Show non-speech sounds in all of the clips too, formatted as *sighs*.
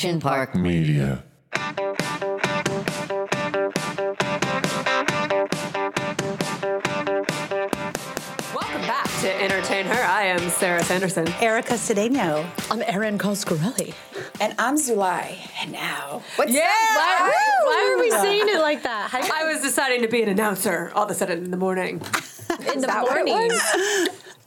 Action Park Media. Welcome back to Entertain Her. I am Sarah Sanderson. Erica Cedeno. I'm Erin Coscarelli. And I'm Zulay. And now, what's Yeah! Why, that? why are we saying it like that? I was deciding to be an announcer all of a sudden in the morning. in the that what it morning.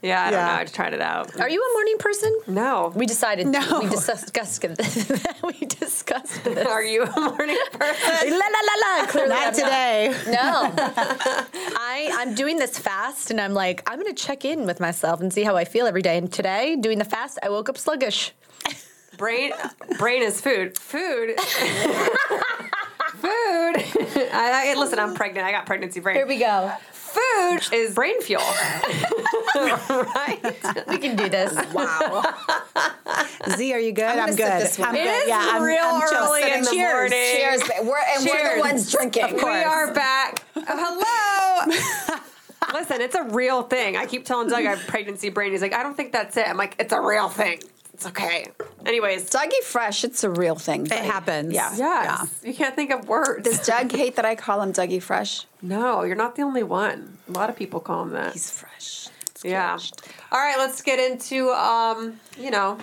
Yeah, I don't Yeah. know. I just tried it out. Are you a morning person? No. We decided. No. We discussed. *laughs* we discussed this. *laughs* Are you a morning person? La la la la. Clearly, Not I'm today. No, *laughs* I I'm doing this fast, and I'm like I'm gonna check in with myself and see how I feel every day. And today, doing the fast, I woke up sluggish. Brain, brain is food. Food. food. I, I, listen, I'm pregnant. I got pregnancy brain. Here we go. Food *laughs* is brain fuel. right? *laughs* We can do this. Wow. Z, are you good? I'm I'm, good. this one. I'm It good. is yeah, I'm, real I'm early in the Cheers. morning. Cheers. ba- We're, and we're the ones drinking. We are back. Oh, hello. *laughs* Listen, it's a real thing. I keep telling Doug I have pregnancy brain. He's like, I don't think that's it. I'm like, it's a real thing. It's okay. Anyways, Dougie Fresh, it's a real thing. It happens. Yeah. yes, you can't think of words. Does Doug hate that I call him Dougie Fresh? No, you're not the only one. A lot of people call him that. He's fresh. yeah. All right, let's get into um, you know,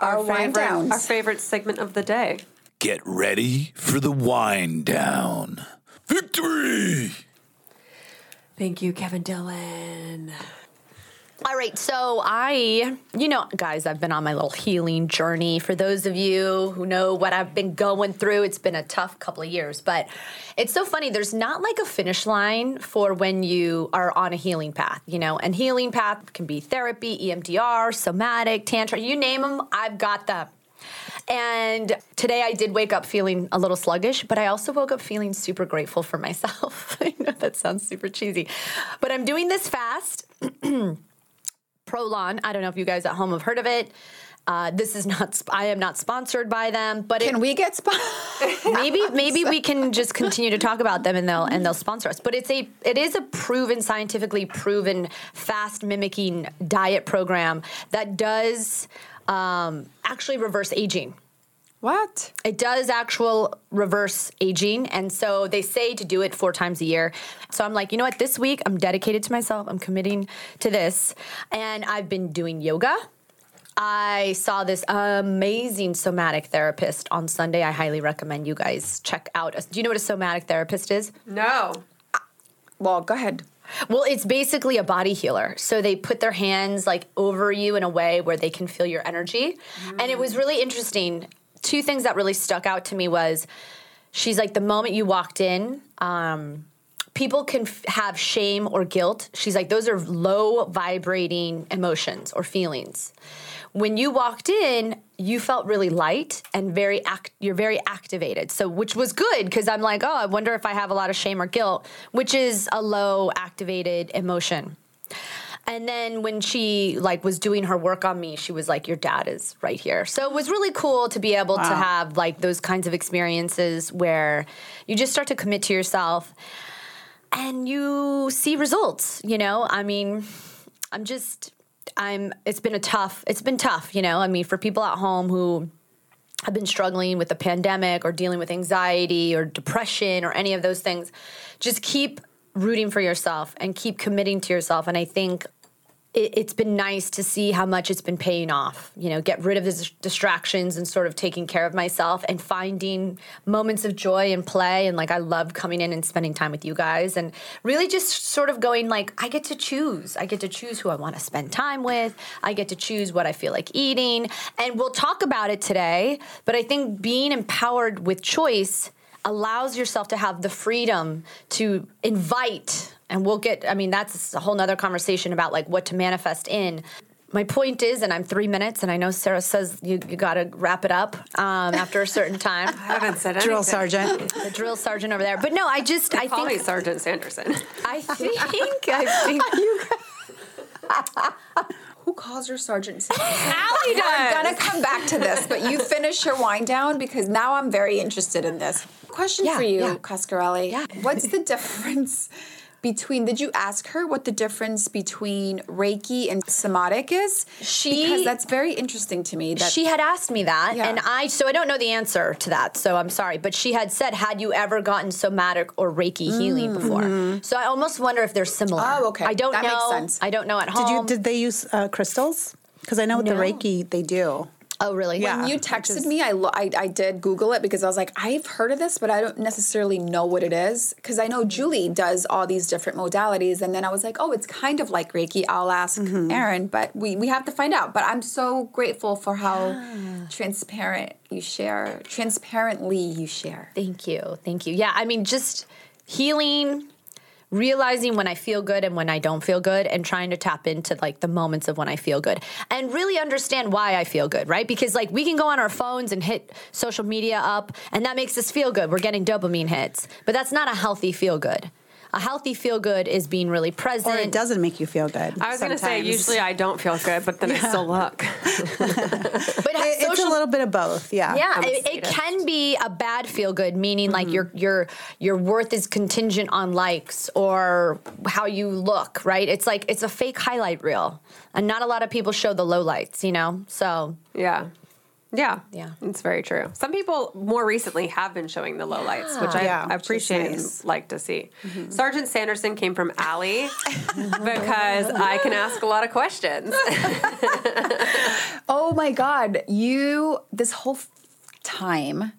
our, Our wind favorite downs. our favorite segment of the day. Get ready for the wind down. Victory! Thank you, Kevin Dillon. All right, so I, you know, guys, I've been on my little healing journey. For those of you who know what I've been going through, it's been a tough couple of years, but it's so funny. There's not like a finish line for when you are on a healing path, you know, and healing path can be therapy, EMDR, somatic, tantra, you name them, I've got them. And today I did wake up feeling a little sluggish, but I also woke up feeling super grateful for myself. *laughs* I know that sounds super cheesy, but I'm doing this fast. *clears throat* Prolon. I don't know if you guys at home have heard of it. Uh, this is not. sp- I am not sponsored by them, but Can it, we get spot? *laughs* maybe maybe we can just continue to talk about them and they'll and they'll sponsor us. But it's a it is a proven scientifically proven fast mimicking diet program that does um, actually reverse aging. What? It does actual reverse aging. And so they say to do it four times a year. So I'm like, you know what? This week I'm dedicated to myself. I'm committing to this. And I've been doing yoga. I saw this amazing somatic therapist on Sunday. I highly recommend you guys check out. Do you know what a somatic therapist is? No. Well, go ahead. Well, it's basically a body healer. So they put their hands like over you in a way where they can feel your energy. And it was mm. really interesting. Two things that really stuck out to me was she's like the moment you walked in, um, people can f- have shame or guilt. She's like those are low vibrating emotions or feelings. When you walked in, you felt really light and very act- you're very activated. So which was good because I'm like, "Oh, I wonder if I have a lot of shame or guilt," which is a low activated emotion. And then when she like was doing her work on me, she was like, "Your dad is right here." So it was really cool to be able to have like those kinds of experiences where you just start to commit to yourself and you see results, you know? I mean, I'm just I'm it's been a tough it's been tough, you know? I mean, for people at home who have been struggling with the pandemic or dealing with anxiety or depression or any of those things, just keep rooting for yourself and keep committing to yourself. And I think it, it's been nice to see how much it's been paying off. You know, get rid of the distractions and sort of taking care of myself and finding moments of joy and play. And like, I love coming in and spending time with you guys and really just sort of going like, I get to choose. I get to choose who I want to spend time with. I get to choose what I feel like eating. And we'll talk about it today. But I think being empowered with choice allows yourself to have the freedom to invite and we'll get i mean that's a whole nother conversation about like what to manifest in my point is and i'm three minutes and i know sarah says you, you got to wrap it up um, after a certain *laughs* time I haven't said anything. Drill sergeant. the drill sergeant over there but no i just i Call me think Sergeant Sanderson. i think *laughs* i think *laughs* you Who calls her Sergeant? Allie does. I'm gonna come back to this, but you finish your wind down because now I'm very interested in this. Question Yeah, for you, yeah. Coscarelli. Yeah. What's the difference between. Did you ask her what the difference between Reiki and somatic is? She- because that's very interesting to me. That she had asked me that Yeah. and i so i don't know the answer to that so i'm sorry but she had said had you ever gotten somatic or reiki healing before so i almost wonder if they're similar Mm-hmm. Oh, okay. i don't That know makes sense. i don't know at Did home you? Did they use uh, crystals? Because I know with the Reiki they do. Oh really Yeah. when you texted is- me, I, lo- I I did Google it because I was like, I've heard of this, but I don't necessarily know what it is. Because I know Julie does all these different modalities, and then I was like, oh, it's kind of like Reiki. I'll ask Mm-hmm. Erin, but we we have to find out. But I'm so grateful for how transparent you share, transparently you share. Thank you. Thank you. Yeah, I mean, just healing, realizing when I feel good and when I don't feel good, and trying to tap into like the moments of when I feel good and really understand why I feel good, right? Because like we can go on our phones and hit social media up, and that makes us feel good. We're getting dopamine hits, but that's not a healthy feel good. A healthy feel good is being really present. Or it doesn't make you feel good. I was going to say, usually I don't feel good, but then I *laughs* still look. *laughs* But It- it's a little bit of both. Yeah. Yeah, it, it can be a bad feel good, meaning like mm-hmm. your your your worth is contingent on likes or how you look, right? It's like it's a fake highlight reel, and not a lot of people show the low lights. you know. So Yeah. Yeah. Yeah. It's very true. Some people more recently have been showing the low lowlights, which I, Yeah, which appreciate nice. and like to see. Mm-hmm. Sergeant Sanderson came from Allie *laughs* because I can ask a lot of questions. *laughs* Oh my God, you, this whole time,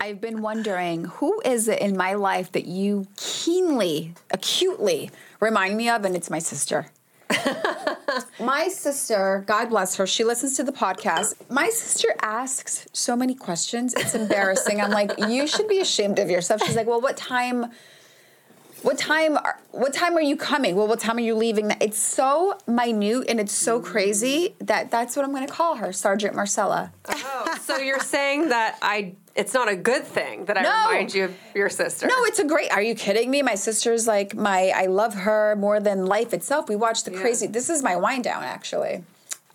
I've been wondering who is it in my life that you keenly, acutely remind me of, and it's my sister. *laughs* my sister, God bless her, she listens to the podcast. My sister asks so many questions. It's embarrassing. I'm like, you should be ashamed of yourself. She's like, well, what time? What time? Are, what time are you coming? Well, what time are you leaving? It's so minute and it's so crazy that that's what I'm going to call her, Sergeant Marcella. oh, *laughs* so you're saying that I it's not a good thing that I No. remind you of your sister. No, it's a great. Are you kidding me? My sister's like my. I love her more than life itself. We watched the crazy. This is my wind down actually.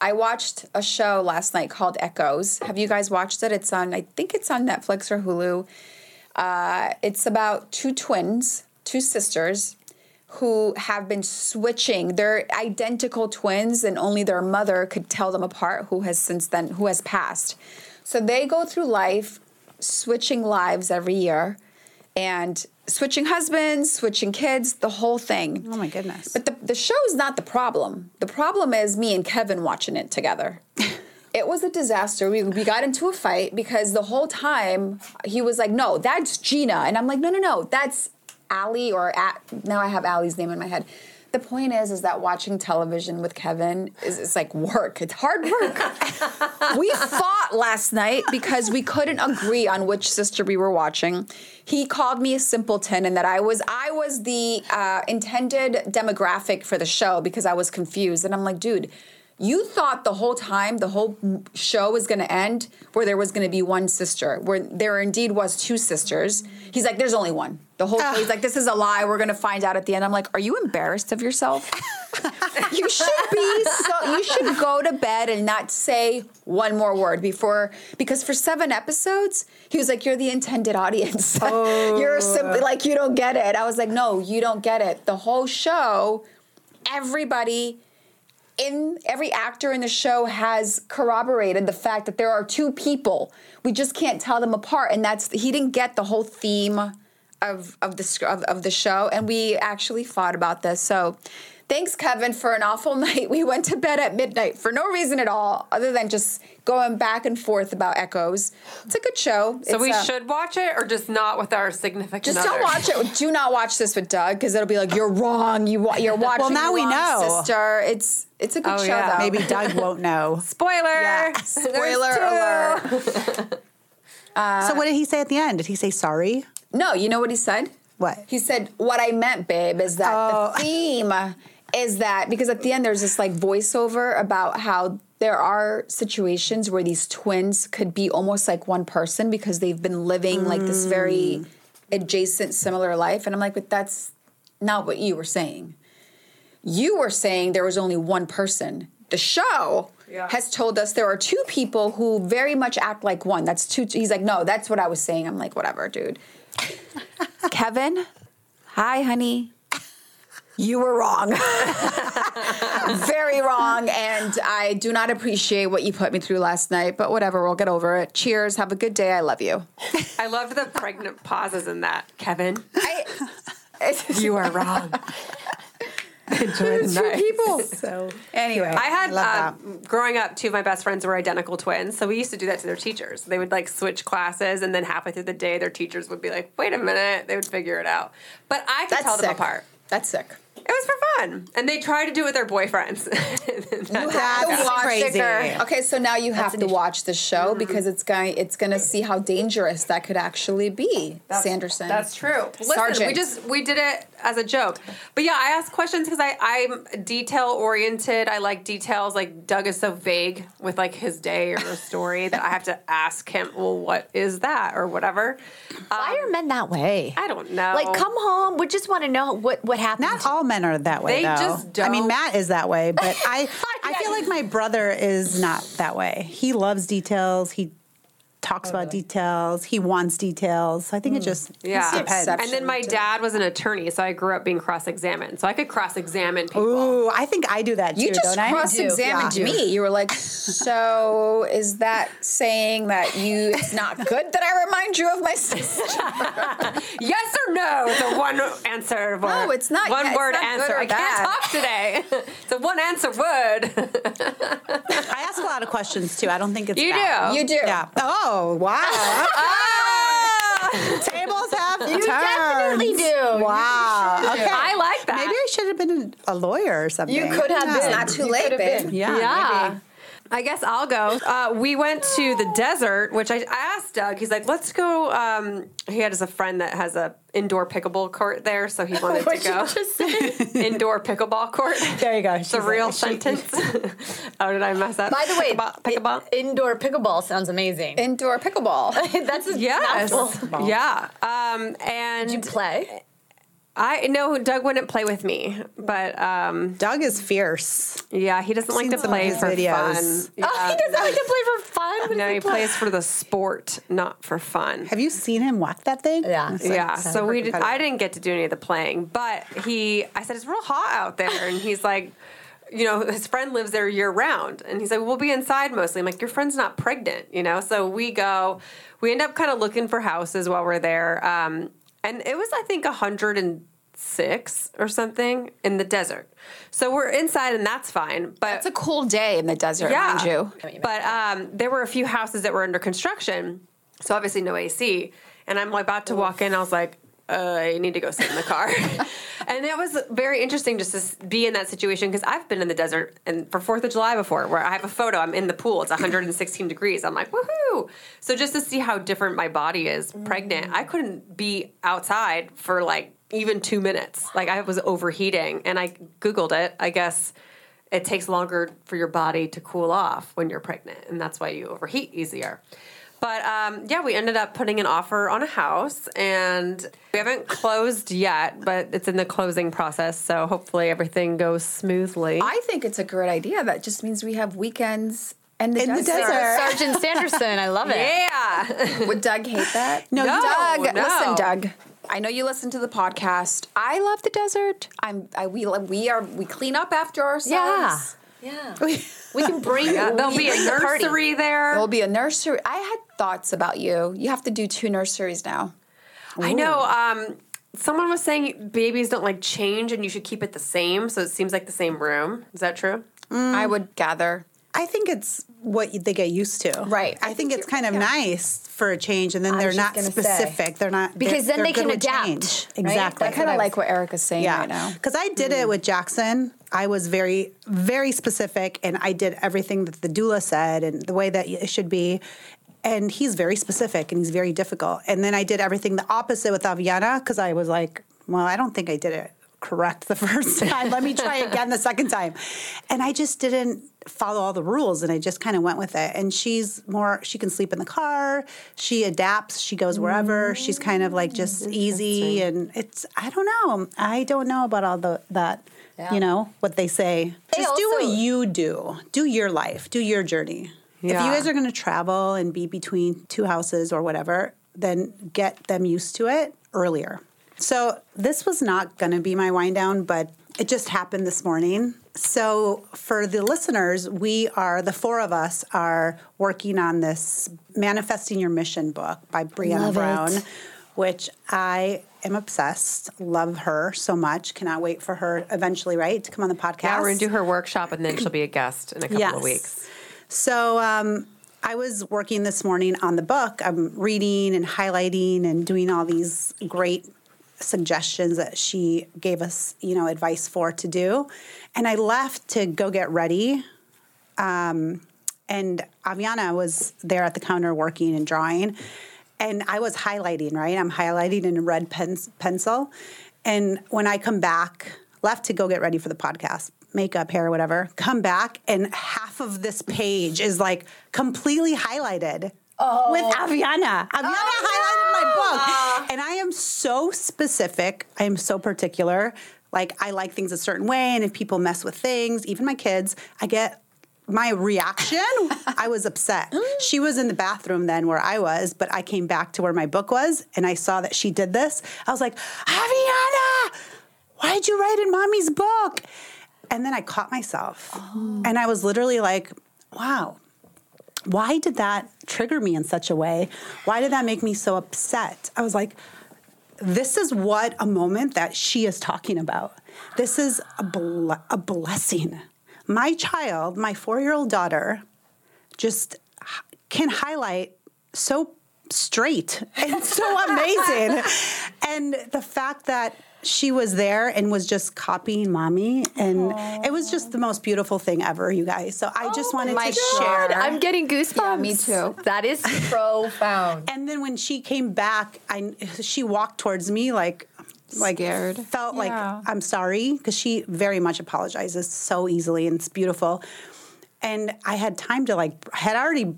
I watched a show last night called Echoes. Have you guys watched it? It's on. I think it's on Netflix or Hulu. Uh, it's about two twins, two sisters, who have been switching. They're identical twins, and only their mother could tell them apart. Who has since then who has passed. So they go through life switching lives every year, and switching husbands, switching kids, the whole thing. Oh my goodness. But the, the show is not the problem. The problem is me and Kevin watching it together. *laughs* it was a disaster. We, we got into a fight because the whole time he was like, no, that's Gina. And I'm like, no, no, no, that's Allie or at, now I have Allie's name in my head. The point is, is that watching television with Kevin is it's like work. It's hard work. we fought last night because we couldn't agree on which sister we were watching. He called me a simpleton and that I was I was the uh, intended demographic for the show because I was confused. And I'm like, dude, you thought the whole time the whole show was going to end where there was going to be one sister, where there indeed was two sisters. He's like, there's only one. The whole he's like, this is a lie. We're going to find out at the end. I'm like, are you embarrassed of yourself? *laughs* you should be so. You should go to bed and not say one more word before because for seven episodes he was like, you're the intended audience. *laughs* you're simply oh. like you don't get it. I was like, no, you don't get it. The whole show, everybody in every actor in the show has corroborated the fact that there are two people. We just can't tell them apart, and that's he didn't get the whole theme of of the of, of the show, and we actually fought about this. So. Thanks, Kevin, for an awful *laughs* night. We went to bed at midnight for no reason at all, other than just going back and forth about Echoes. It's a good show. so It's, we uh, should watch it or just not with our significant just other? don't watch it. Do not watch this with Doug because it'll be like you're wrong. You wa- you're *laughs* watching. Well, now we know. sister. It's it's a good Oh, show yeah. though. Maybe Doug *laughs* won't know. Spoiler. Yeah. Spoiler alert. so what did he say at the end? Did he say sorry? No, you know what he said? What? He said, What I meant, babe, is that Oh. the *laughs* theme is that because at the end there's this like voiceover about how there are situations where these twins could be almost like one person because they've been living like this very mm. adjacent, similar life. And I'm like, but that's not what you were saying. You were saying there was only one person. The show Yeah. has told us there are two people who very much act like one. That's two. He's like, no, that's what I was saying. I'm like, whatever, dude. Kevin, hi, honey. You were wrong. *laughs* Very wrong. And I do not appreciate what you put me through last night, but whatever, we'll get over it. Cheers. Have a good day. I love you. I love the pregnant pauses in that, Kevin. I, You are wrong. *laughs* Enjoy *laughs* the night. people. *laughs* So Anyway, I had love um, growing up. Two of my best friends were identical twins, so we used to do that to their teachers. They would like switch classes, and then halfway through the day, their teachers would be like, "Wait a minute," they would figure it out. But I could that's tell sick. them apart. That's sick. It was for fun, and they tried to do it with their boyfriends. *laughs* You have That's to watch crazy. Okay, so now you have to watch the show Mm-hmm. because it's going it's going to see how dangerous that could actually be, Sanderson. That's true. Listen, we just we did it as a joke, but yeah, I ask questions because I I'm detail oriented. I like details. Like Doug is so vague with like his day or a story that I have to ask him. Well, what is that or whatever? Why um, are men that way? I don't know. Like, come home. We just want to know what what happened. not all men are that way. They though. just don't. I mean, Matt is that way, but *laughs* I I feel like my brother is not that way. He loves details. He talks oh, about details. He wants details. I think it hmm. just Yeah. depends. And then my dad was an attorney, so I grew up being cross examined. So I could cross examine people. Ooh, I think I do that too. you just don't I? cross-examined Yeah. me. You were like, *laughs* "So is that saying that you it's not good that I remind you of my sister?" *laughs* Yes or no? It's a one answer word. No, it's not- One yeah, word not answer. or I can't bad. talk today. *laughs* it's a one answer word. I ask a lot of questions too. I don't think it's You bad. do. You do. Yeah. Oh Oh, wow. *laughs* Tables have You turned. definitely do. Wow. Okay. I like that. Maybe I should have been a lawyer or something. You could have Yeah. been. It's not too You late, could have babe. been. Yeah. Yeah. Maybe. I guess I'll go. Uh, we went to the desert, which I, I asked Doug. He's like, "Let's go." Um, he had a friend that has a indoor pickleball court there, so he *laughs* wanted to What'd go. just *laughs* indoor pickleball court. There you go. It's a real like- sentence. *laughs* oh, did I mess up? By the way, pickleball. pickleball? i- indoor pickleball sounds amazing. Indoor pickleball. That's a Yes. mouthful. Yeah. Um, and Did you play? I know Doug wouldn't play with me, but um, Doug is fierce. yeah, he doesn't like to play for videos. fun. Oh, he doesn't like to play for fun. No, does he play? plays for the sport, not for fun. Have you seen him whack that thing? Yeah. It's like yeah, super so we did. I didn't get to do any of the playing, but he I said it's real hot out there and he's like you know, his friend lives there year round. And he's like, We'll be inside mostly. I'm like, Your friend's not pregnant, you know? So we go, we end up kind of looking for houses while we're there. Um, and it was, I think, 106 or something in the desert. So we're inside and that's fine. But It's a cool day in the desert, mind you. but um, there were a few houses that were under construction, so obviously no AC. And I'm about to walk in. I was like, uh, I need to go sit in the car. *laughs* and it was very interesting just to be in that situation because I've been in the desert and for Fourth of July before, where I have a photo. I'm in the pool. It's 116 degrees. I'm like, woohoo! So just to see how different my body is pregnant, I couldn't be outside for like even two minutes. Like I was overheating, and I googled it. I guess it takes longer for your body to cool off when you're pregnant, and that's why you overheat easier. But um, yeah, we ended up putting an offer on a house, and we haven't closed yet, but it's in the closing process. So hopefully everything goes smoothly. I think it's a great idea. That just means we have weekends and the In the desert. desert. *laughs* Sergeant Sanderson, I love it. yeah, Would Doug hate that? No, No. Doug, no. listen, Doug. I know you listen to the podcast. I love the desert. I'm. I, we we are we clean up after ourselves. Yeah. We can *laughs* bring. Yeah, there'll be a bring the party. nursery there. There'll be a nursery. I had thoughts about you. You have to do two nurseries now. I know. Um, someone was saying babies don't like change, and you should keep it the same, so it seems like the same room. Is that true? I would gather. I think it's what they get used to. Right. I, I think, think it's kind of yeah. nice for a change, and then they're not gonna say. specific. They're not Because they're- then they they're can good with adapt, change. right? Exactly. I kind of like what Erica's saying yeah. right now. Because I did it mm. with Jackson. I was very, very specific, and I did everything that the doula said and the way that it should be. And he's very specific and he's very difficult. And then I did everything the opposite with Aviana because I was like, well, I don't think I did it correct the first *laughs* time. Let me try again the second time. And I just didn't follow all the rules and I just kind of went with it. And she's more, she can sleep in the car. She adapts. She goes wherever. She's kind of like just mm, easy. And it's, I don't know. I don't know about all the, that, Yeah. you know, what they say. They just do what you do. Do your life. Do your journey. If you guys are going to travel and be between two houses or whatever, then get them used to it earlier. So this was not going to be my wind down, but it just happened this morning. So, for the listeners, we are the four of us are working on this Manifesting Your Mission book by Brianna Love Brown, it. which I am obsessed. Love her so much. Cannot wait for her eventually, right, to come on the podcast. Yeah, we're gonna do her workshop, and then she'll be a guest in a couple of weeks. So um, I was working this morning on the book. I'm reading and highlighting and doing all these great suggestions that she gave us, you know, advice for to do. And I left to go get ready. Um, and Aviana was there at the counter working and drawing. And I was highlighting, right? I'm highlighting in a red pen- pencil. And when I come back, left to go get ready for the podcast, makeup, hair, whatever, come back, and half of this page is like completely highlighted with oh. Aviana. Aviana oh, highlighted my book. And I am so specific, I am so particular. Like, I like things a certain way, and if people mess with things, even my kids, I get my reaction, I was upset. *laughs* Mm. She was in the bathroom then where I was, but I came back to where my book was and I saw that she did this. I was like, Aviana, why'd you write in mommy's book? And then I caught myself. Oh. And I was literally like, wow, why did that trigger me in such a way? Why did that make me so upset? I was like, this is what a moment that she is talking about. This is a, a blessing. My child, my four year old daughter, just can highlight so straight and so amazing. *laughs* and the fact that she was there and was just copying mommy, and it was just the most beautiful thing ever, you guys. So I just oh wanted my to share. God. I'm getting goosebumps. Yeah, me too. That is profound. And then when she came back, I she walked towards me like like Scared. felt Yeah. like I'm sorry because she very much apologizes so easily and it's beautiful. And I had time to like had already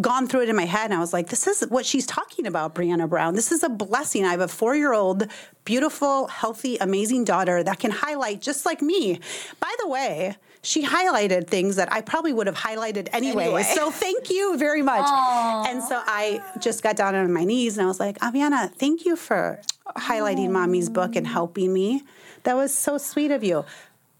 gone through it in my head and I was like, this is what she's talking about, Brianna Brown. This is a blessing. I have a four-year-old, beautiful, healthy, amazing daughter that can highlight just like me. By the way, she highlighted things that I probably would have highlighted anyway. Anyway. So thank you very much. And so I just got down on my knees and I was like, Aviana, thank you for highlighting mommy's book and helping me. That was so sweet of you.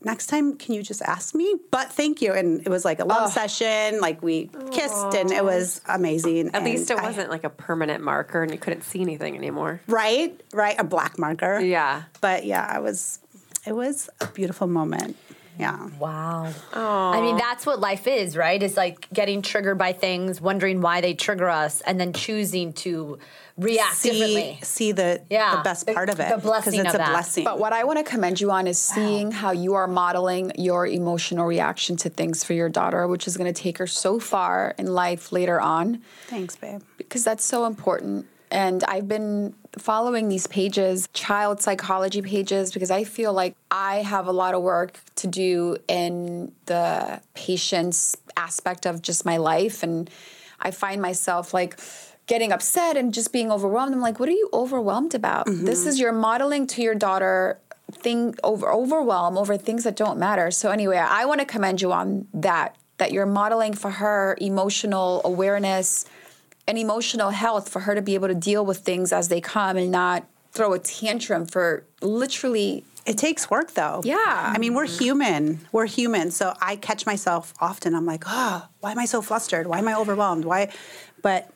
Next time, can you just ask me? But thank you. And it was like a love session. Like we kissed and it was amazing. At least it I- wasn't like a permanent marker, and you couldn't see anything anymore. right, right, a black marker. Yeah. But yeah, I was. It was a beautiful moment. Yeah. Wow. I mean, that's what life is, right? It's like getting triggered by things, wondering why they trigger us, and then choosing to react See, differently. see the Yeah. the best The- part of it the blessing it's of a that. blessing. But what I want to commend you on is seeing how you are modeling your emotional reaction to things for your daughter, which is going to take her so far in life later on. Thanks, babe. because that's so important. And I've been following these pages, child psychology pages, because I feel like I have a lot of work to do in the patience aspect of just my life. And I find myself like getting upset and just being overwhelmed. I'm like, what are you overwhelmed about? Mm-hmm. This is your modeling to your daughter thing over overwhelm over things that don't matter. So anyway, I want to commend you on that that you're modeling for her emotional awareness and emotional health for her to be able to deal with things as they come and not throw a tantrum for literally It takes work though. Yeah. I mean, we're human. We're human. So I catch myself often. I'm like, oh, why am I so flustered? Why am I overwhelmed? Why? But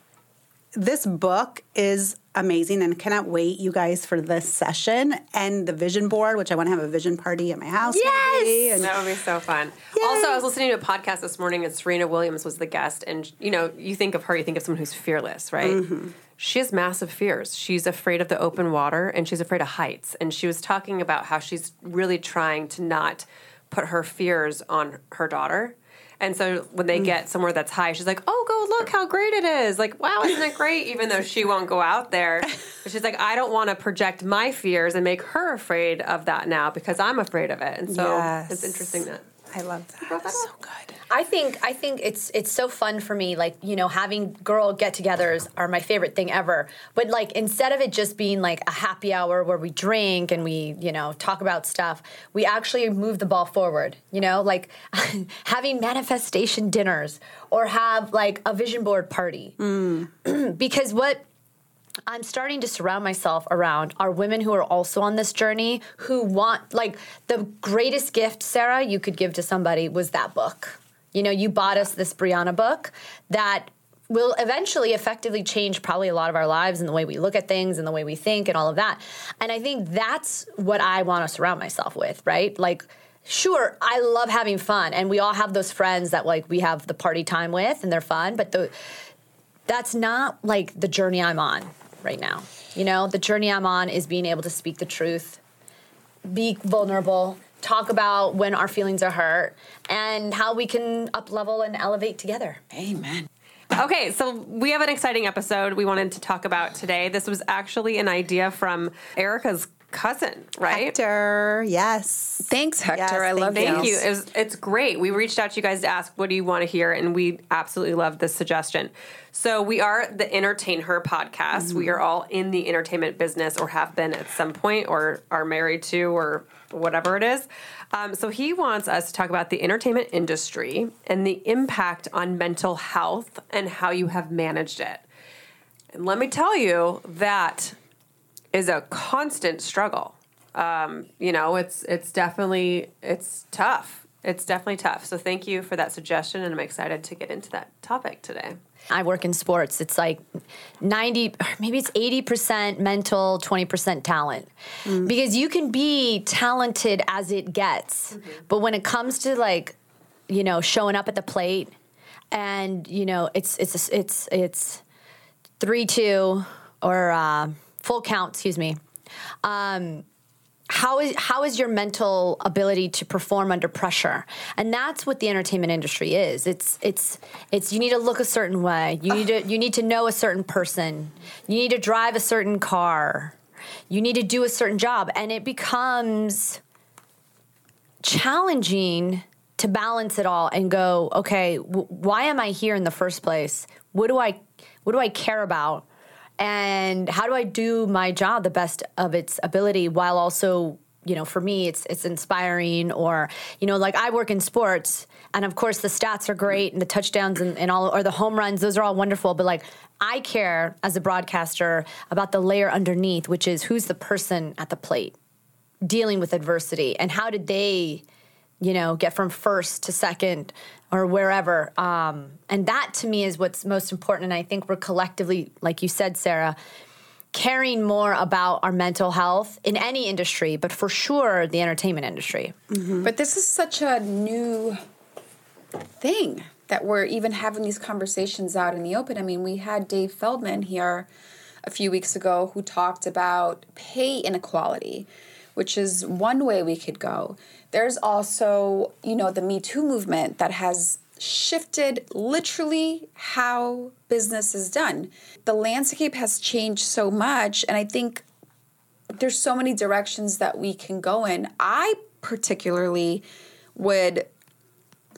this book is amazing and cannot wait, you guys, for this session and the vision board, which I want to have a vision party at my house. maybe, Yes! and- That would be so fun. Also, I was listening to a podcast this morning, and Serena Williams was the guest. And you know, you think of her, you think of someone who's fearless, right? Mm-hmm. She has massive fears. She's afraid of the open water, and she's afraid of heights. And she was talking about how she's really trying to not put her fears on her daughter. And so when Mm. they get somewhere that's high, she's like, "Oh, look how great it is! Like, wow, isn't that great?" *laughs* Even though she won't go out there, but she's like, "I don't want to project my fears and make her afraid of that now because I'm afraid of it." And so Yes. it's interesting that I love that. brought that so up. good. I think I think it's it's so fun for me. Like you know, having girl get-togethers are my favorite thing ever. But like instead of it just being like a happy hour where we drink and we you know talk about stuff, we actually move the ball forward. You know, like *laughs* having manifestation dinners or have like a vision board party. Mm. *clears throat* because what I'm starting to surround myself around are women who are also on this journey who want like the greatest gift, Sarah, you could give to somebody was that book. You know, you bought us this Brianna book that will eventually effectively change probably a lot of our lives and the way we look at things and the way we think and all of that. And I think that's what I want to surround myself with, right? Like sure, I love having fun and we all have those friends that like we have the party time with and they're fun, but the that's not like the journey I'm on right now. You know, the journey I'm on is being able to speak the truth, be vulnerable, talk about when our feelings are hurt, and how we can up level and elevate together. Amen. Okay, so we have an exciting episode we wanted to talk about today. This was actually an idea from Erica's cousin, right? Hector, yes. Thanks, Hector. Yes, I love Thank you. Thank you. It was, it's great. We reached out to you guys to ask, what do you want to hear? And we absolutely love this suggestion. So, we are the Entertain Her podcast. We are all in the entertainment business or have been at some point or are married to or whatever it is. Um, so, he wants us to talk about the entertainment industry and the impact on mental health and how you have managed it. And let me tell you, that is a constant struggle. Um, you know, it's it's definitely it's tough. It's definitely tough. So thank you for that suggestion, and I'm excited to get into that topic today. I work in sports. It's like 90, maybe it's 80% mental, 20% talent. Because you can be talented as it gets. But when it comes to like, you know, showing up at the plate and, you know, it's, it's, it's, it's three, two or uh, full count, excuse me. Um, how is how is your mental ability to perform under pressure? And that's what the entertainment industry is. It's it's it's you need to look a certain way. You need to you need to know a certain person. You need to drive a certain car. You need to do a certain job. And it becomes challenging to balance it all and go okay w- why am i here in the first place? What do i what do i care about and how do I do my job the best of its ability while also you know for me it's it's inspiring or you know like I work in sports and of course the stats are great and the touchdowns and, and all or the home runs those are all wonderful. But like I care as a broadcaster about the layer underneath which is who's the person at the plate dealing with adversity and how did they you know get from first to second or wherever. Um, and that to me is what's most important. And i think we're collectively like you said sarah caring more about our mental health in any industry but for sure the entertainment industry. But this is such a new thing that we're even having these conversations out in the open. I mean, we had Dave Feldman here a few weeks ago who talked about pay inequality, which is one way we could go. There's also, you know, the Me Too movement that has shifted literally how business is done. The landscape has changed so much, and I think there's so many directions that we can go in. I particularly would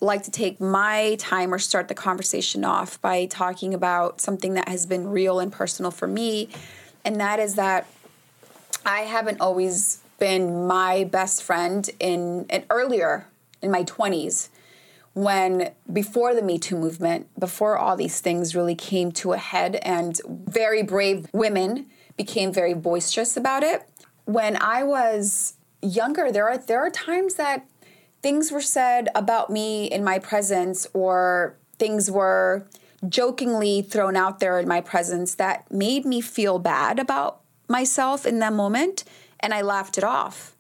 like to take my time or start the conversation off by talking about something that has been real and personal for me, and that is that I haven't always been my best friend in and earlier in my 20s when before the Me Too movement, before all these things really came to a head and very brave women became very boisterous about it. When I was younger, there are there are times that things were said about me in my presence or things were jokingly thrown out there in my presence that made me feel bad about myself in that moment and I laughed it off.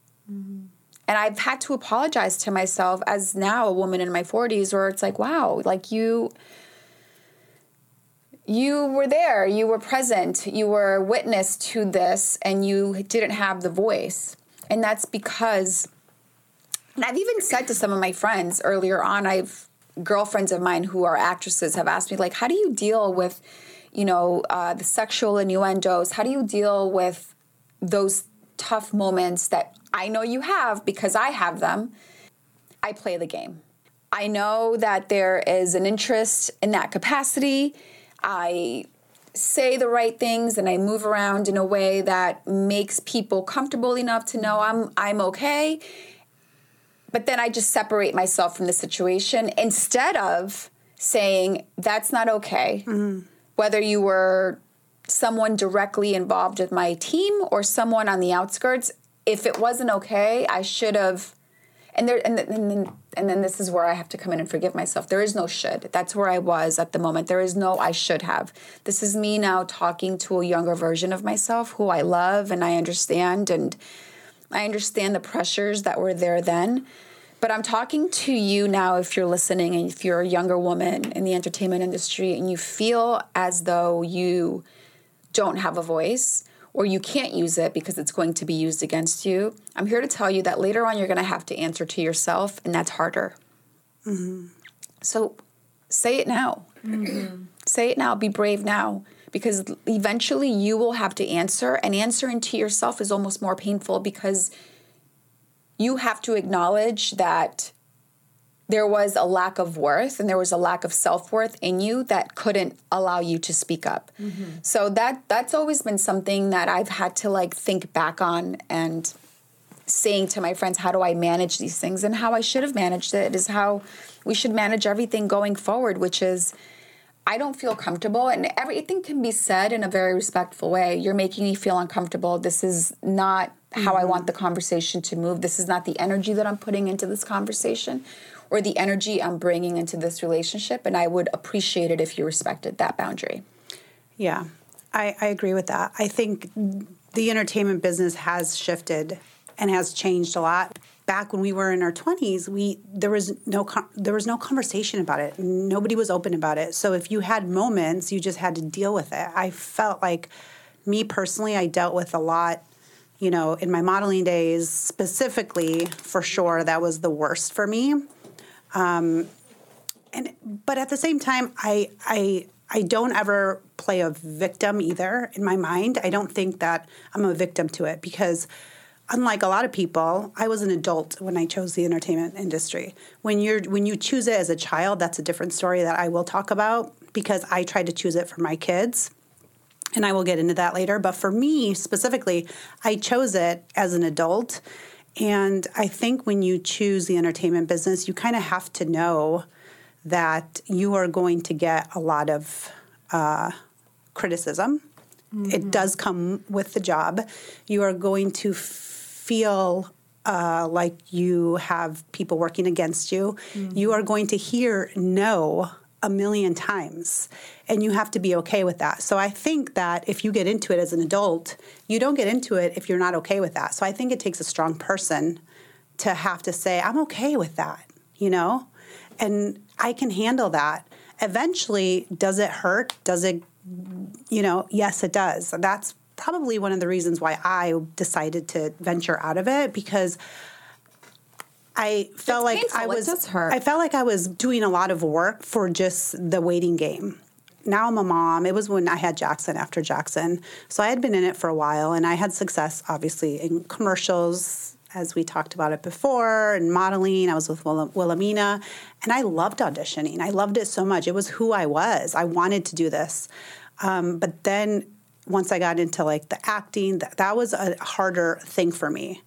And I've had to apologize to myself as now a woman in my 40s where it's like, wow, like you you were there, you were present, you were witness to this and you didn't have the voice. And that's because and I've even said to some of my friends earlier on, I've girlfriends of mine who are actresses have asked me like, how do you deal with, you know, uh, the sexual innuendos? How do you deal with those tough moments that I know you have because I have them? I play the game. I know that there is an interest in that capacity. I say the right things and I move around in a way that makes people comfortable enough to know I'm I'm okay but then I just separate myself from the situation instead of saying that's not okay. Mm-hmm. Whether you were someone directly involved with my team or someone on the outskirts. If it wasn't okay, I should have. And there, and, and then, and then this is where I have to come in and forgive myself. There is no should. That's where I was at the moment. There is no I should have. This is me now talking to a younger version of myself who I love and I understand, and I understand the pressures that were there then. But I'm talking to you now if you're listening and if you're a younger woman in the entertainment industry and you feel as though you don't have a voice or you can't use it because it's going to be used against you, I'm here to tell you that later on you're going to have to answer to yourself, and that's harder. Mm-hmm. So say it now. Mm-hmm. Say it now. Be brave now. Because eventually you will have to answer, and answering to yourself is almost more painful because you have to acknowledge that there was a lack of worth and there was a lack of self-worth in you that couldn't allow you to speak up. Mm-hmm. So that that's always been something that I've had to like think back on and saying to my friends how do I manage these things and how I should have managed it is how we should manage everything going forward which is I don't feel comfortable and everything can be said in a very respectful way. You're making me feel uncomfortable. This is not how I mm-hmm. want the conversation to move. This is not the energy that I'm putting into this conversation or the energy I'm bringing into this relationship and I would appreciate it if you respected that boundary. Yeah, I, I agree with that. I think the entertainment business has shifted and has changed a lot. Back when we were in our twenties, we there was no there was no conversation about it. Nobody was open about it. So if you had moments, you just had to deal with it. I felt like me personally, I dealt with a lot. You know, in my modeling days, specifically for sure, that was the worst for me Um, and but at the same time i i i don't ever play a victim either in my mind i don't think that i'm a victim to it because unlike a lot of people i was an adult when i chose the entertainment industry when you're when you choose it as a child that's a different story that i will talk about because i tried to choose it for my kids and I will get into that later. But for me specifically, I chose it as an adult. And I think when you choose the entertainment business, you kind of have to know that you are going to get a lot of uh, criticism. It does come with the job. You are going to feel uh, like you have people working against you. You are going to hear no a million times and you have to be okay with that. So I think that if you get into it as an adult, you don't get into it if you're not okay with that. So I think it takes a strong person to have to say I'm okay with that, you know? And I can handle that. Eventually, does it hurt? Does it you know, yes it does. That's probably one of the reasons why I decided to venture out of it because I felt like painful. I was. I felt like I was doing a lot of work for just the waiting game. Now I'm a mom. It was when I had Jackson after Jackson. So I had been in it for a while and I had success obviously in commercials as we talked about it before and modeling. I was with Will- Wilhelmina and I loved auditioning. I loved it so much. It was who I was. I wanted to do this. Um, but then once I got into like the acting, that, that was a harder thing for me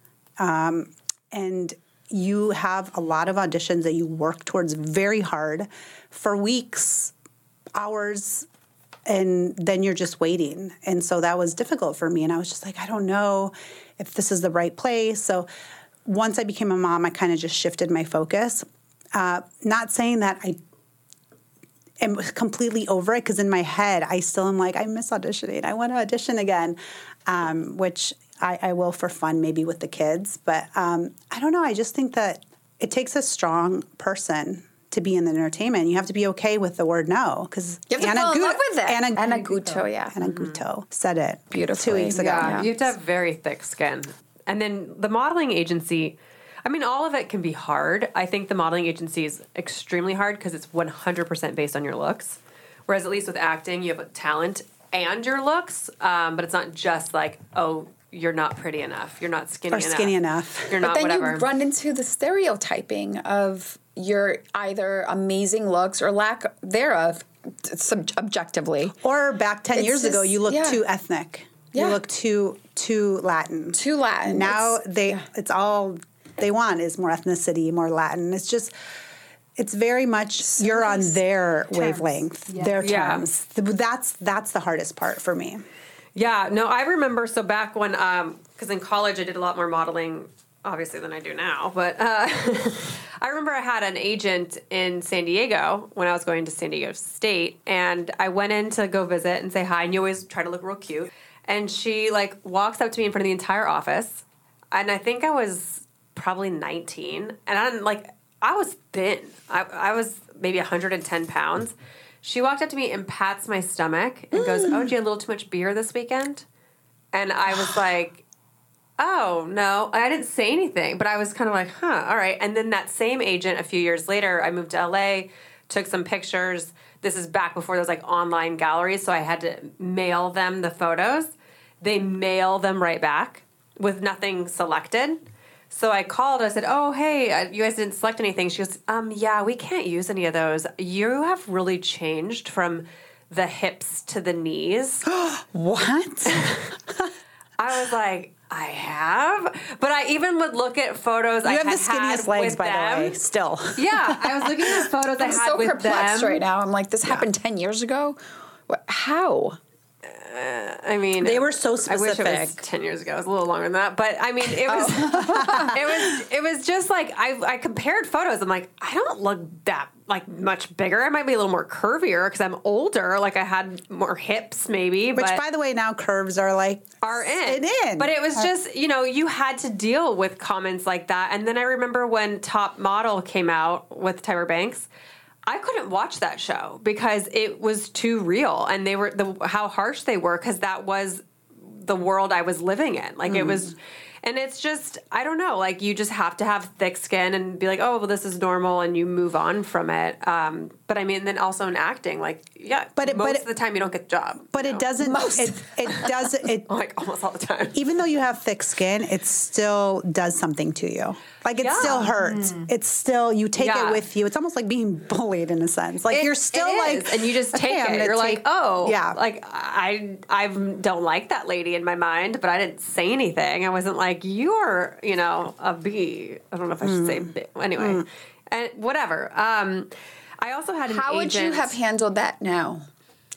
and you have a lot of auditions that you work towards very hard for weeks, hours, and then you're just waiting. And so that was difficult for me. And I was just like, I don't know if this is the right place. So once I became a mom, I kind of just shifted my focus. Uh, not saying that I am completely over it because in my head I still am like I miss auditioning. I want to audition again, um, which I, I will for fun maybe with the kids. But um, I don't know. I just think that it takes a strong person to be in the entertainment. You have to be okay with the word no because You have to fall in love with it. Anna, Anna Guto, yeah. Anna Guto said it Beautifully. two weeks ago. Yeah, you have to have very thick skin. And then the modeling agency, I mean, all of it can be hard. I think the modeling agency is extremely hard because it's 100% based on your looks. Whereas at least with acting, you have a talent and your looks, um, but it's not just like, oh, you're not pretty enough, you're not skinny enough. Or enough, skinny enough. you're But not then whatever. you run into the stereotyping of your either amazing looks or lack thereof, sub- objectively. Or back ten It's years ago, you looked yeah. too ethnic. Yeah. You look too too Latin. Too Latin. Now It's- they it's all they want is more ethnicity, more Latin. It's just it's very much you're on their wavelength, their terms. Th- That's that's the hardest part for me. Yeah, no, I remember. So back when, because in college I did a lot more modeling, obviously, than I do now. But uh, *laughs* I remember I had an agent in San Diego when I was going to San Diego State, and I went in to go visit and say hi. And you always try to look real cute. And she like walks up to me in front of the entire office, and I think I was probably 19, and I'm like, I was thin. I, I was maybe 110 pounds. She walked up to me and pats my stomach and goes, "Oh, did you have a little too much beer this weekend?" And I was *sighs* like, "Oh no," I didn't say anything, but I was kind of like, "Huh, all right." And then that same agent, a few years later, I moved to LA, took some pictures. This is back before there was like online galleries, so I had to mail them the photos. They mail them right back with nothing selected. So I called. I said, "Oh, hey, uh, you guys didn't select anything." She goes, "Um, yeah, we can't use any of those. You have really changed from the hips to the knees." *gasps* What? *laughs* I was like, "I have," but I even would look at photos. I you have had the skinniest legs, by them. the way. Still. *laughs* Yeah, I was looking at photos I I'm had so with perplexed them. right now. I'm like, this happened 10 years ago? What, I mean, They were so I wish it was specific. ten years ago. It was a little longer than that, but I mean, it was, Oh. *laughs* it was, it was just like I, I compared photos. I'm like, I don't look that like much bigger. I might be a little more curvier because I'm older. Like I had more hips, maybe. Which, but by the way, now curves are like are in. in. But it was just, you know, you had to deal with comments like that. And then I remember when Top Model came out with Tyra Banks, I couldn't watch that show because it was too real and they were the how harsh they were because that was the world I was living in. Like it mm. was and it's just I don't know, like you just have to have thick skin and be like, "Oh, well this is normal," and you move on from it. Um, but I mean, then also in acting, like yeah, But it- most but it- of the time you don't get the job. But it know? doesn't. It, it *laughs* does. It like almost all the time. even though you have thick skin, it still does something to you. Like it Yeah. still hurts. It's still you take Yeah. it with you. It's almost like being bullied in a sense. Like It- you're still like, and you just take I'm it. You're like, oh, yeah. Like I, I don't like that lady in my mind, but I didn't say anything. I wasn't like you're, you know, a bee. I don't know if I should say Mm. bee. Anyway, and whatever. Um, I also had an How would you have handled that now?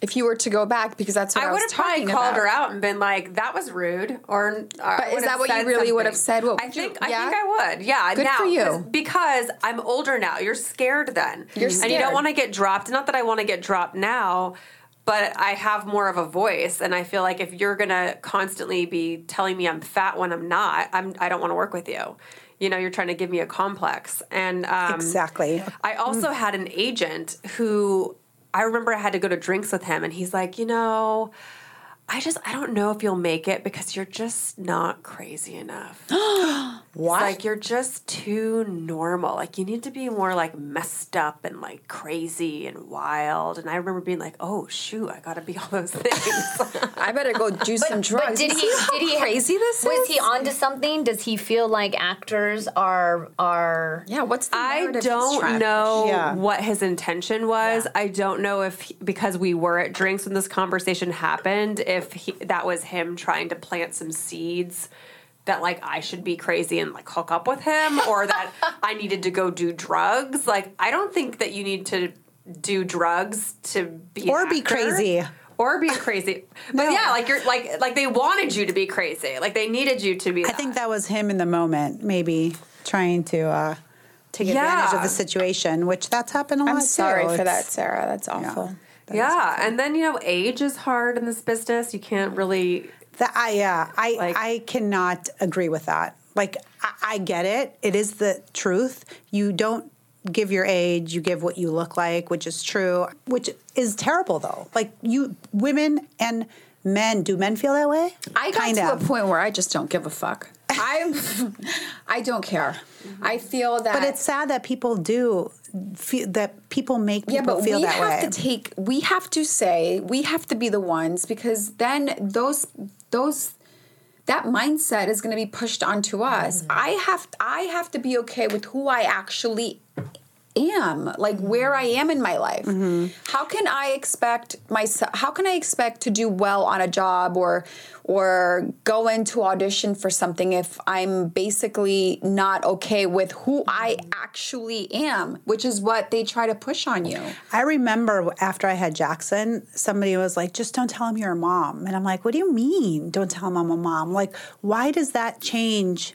If you were to go back, because that's what I, I was would have probably called about. her out and been like, "That was rude," or. or But is that what you said really would have said? What I would you- think. I think I would. Yeah. Good now, for you. 'cause- Because I'm older now. You're scared then. You're scared. And you don't want to get dropped. Not that I want to get dropped now, but I have more of a voice, and I feel like if you're gonna constantly be telling me I'm fat when I'm not, I'm. I don't want to work with you. You know, you're trying to give me a complex, and um, Exactly. I also had an agent who I remember I had to go to drinks with him, and he's like, you know, I just I don't know if you'll make it because you're just not crazy enough. *gasps* *gasps* *gasps* what? Like you're just too normal. Like you need to be more like messed up and like crazy and wild. And I remember being like, oh shoot, I gotta be all those *laughs* things. I better go do some drugs. But did he? See how Did he? crazy this was is? he onto something? Does he feel like actors are are? Yeah. What's the I narrative he's trying don't know Yeah. what his intention was. I don't know if he- because we were at drinks when this conversation happened, if he, that was him trying to plant some seeds that like I should be crazy and like hook up with him, or that I needed to go do drugs. Like I don't think that you need to do drugs to be an Or be crazy. Or be crazy, but No. yeah, like you're like like they wanted you to be crazy, like they needed you to be. I think that was him in the moment, maybe trying to uh, take advantage of the situation, which that's happened a lot I'm too. sorry for that, Sarah. That's awful. that is yeah, and then you know, age is hard in this business. You can't really. That I yeah, I Like- I cannot agree with that. Like I, I get it. It is the truth. You don't give your age, you give what you look like, which is true, which is terrible though. Like you women and men, do men feel that way? I got kind to of. a point where I just don't give a fuck. *laughs* I I don't care. Mm-hmm. I feel that But it's sad that people do feel that people make people yeah, but feel we that have way. to take we have to say we have to be the ones because then those those that mindset is going to be pushed onto us. Mm-hmm. I have I have to be okay with who I actually am, like where I am in my life. Mm-hmm. How can I expect myself? How can I expect to do well on a job or or go into audition for something if I'm basically not okay with who I actually am, which is what they try to push on you. I remember after I had Jackson, somebody was like, just don't tell him you're a mom. And I'm like, what do you mean? Don't tell him I'm a mom. Like, why does that change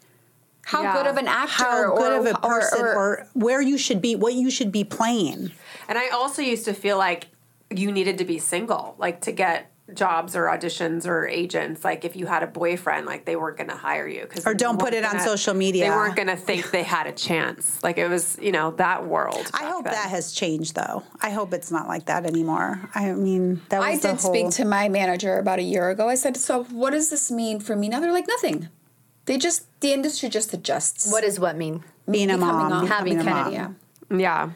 How Yeah. good of an actor how good or, of a person or, or- where you should be, what you should be playing? And I also used to feel like you needed to be single, like to get jobs or auditions or agents. Like if you had a boyfriend, like they weren't going to hire you because Or don't put it on social media. They weren't going to think they had a chance. Like it was, you know, that world. I hope then. that has changed though. I hope it's not like that anymore. I mean, that was I the did whole, speak to my manager about a year ago. I said, "So what does this mean for me?" Now they're like, "Nothing." They just the industry just adjusts. What does what mean? being a becoming mom, a- having becoming a Kennedy, mom. Yeah. Yeah.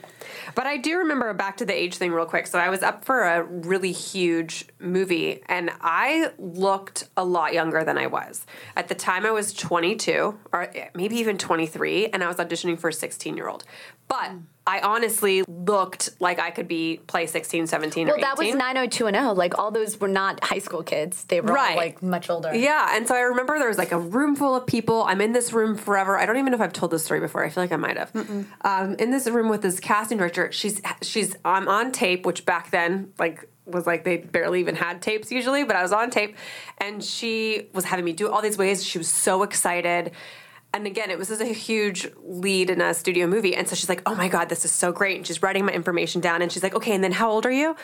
But I do remember back to the age thing real quick. So I was up for a really huge movie and I looked a lot younger than I was. At the time I was 22 or maybe even 23 and I was auditioning for a 16 year old. But I honestly looked like I could be play 16, 17 Well, or 18. that was 90210. Like all those were not high school kids. They were Right. like much older. Yeah, and so I remember there was like a room full of people. I'm in this room forever. I don't even know if I've told this story before. I feel like I might have. Um, in this room with this casting director. She's she's I'm on tape, which back then like was like they barely even had tapes usually, but I was on tape, and she was having me do all these ways. She was so excited. And again, it was a huge lead in a studio movie. And so she's like, oh my God, this is so great. And she's writing my information down. And she's like, okay, and then how old are you?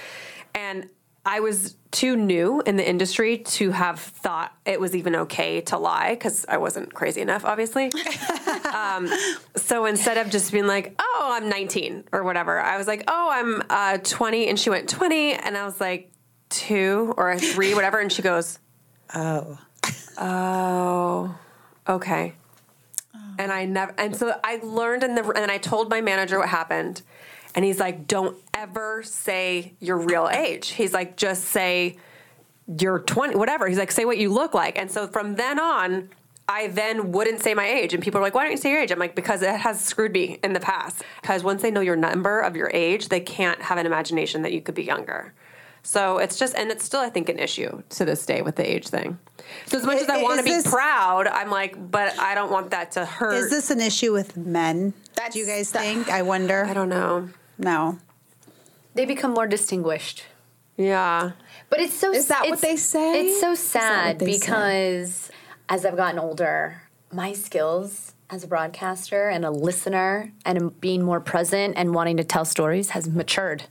And I was too new in the industry to have thought it was even okay to lie because I wasn't crazy enough, obviously. *laughs* um, so instead of just being like, oh, I'm 19 or whatever, I was like, oh, I'm uh, 20. And she went, 20. And I was like, two or three, whatever. And she goes, Oh. Oh, okay. And I never, and so I learned in the, and I told my manager what happened. And he's like, don't ever say your real age. He's like, just say you're 20, whatever. He's like, say what you look like. And so from then on, I then wouldn't say my age. And people are like, why don't you say your age? I'm like, because it has screwed me in the past. Because once they know your number of your age, they can't have an imagination that you could be younger. So it's just, and it's still, I think, an issue to this day with the age thing. So as much I- as I I- want to be this- proud, I'm like, but I don't want that to hurt. Is this an issue with men? That's Do you guys the- think? I wonder. I don't know. No. They become more distinguished. Yeah. But it's so Is that what they say? It's so sad what they say? because as I've gotten older, my skills as a broadcaster and a listener and being more present and wanting to tell stories has matured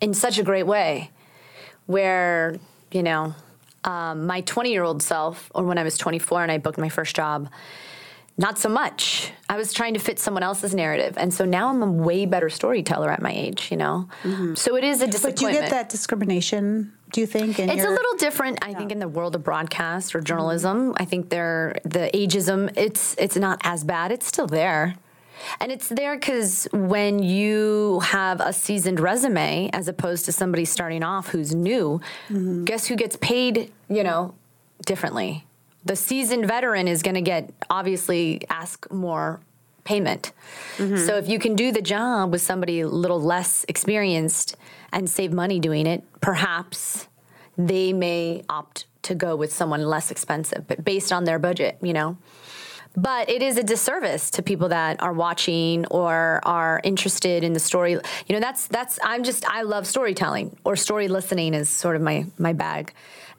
in such a great way. Where, you know, um, my 20 year old self, or when I was 24 and I booked my first job, not so much. I was trying to fit someone else's narrative. And so now I'm a way better storyteller at my age, you know? So it is a discrimination. But do you get that discrimination, do you think? in It's a little different, I think, in the world of broadcast or journalism. I think they're the ageism. It's it's not as bad. It's still there, and it's there because when you have a seasoned resume as opposed to somebody starting off who's new, mm-hmm. guess who gets paid? You know, differently. The seasoned veteran is going to get obviously ask more payment. Mm-hmm. So if you can do the job with somebody a little less experienced and save money doing it, perhaps they may opt to go with someone less expensive, but based on their budget, you know. But it is a disservice to people that are watching or are interested in the story. You know, that's that's I'm just I love storytelling or story listening is sort of my my bag.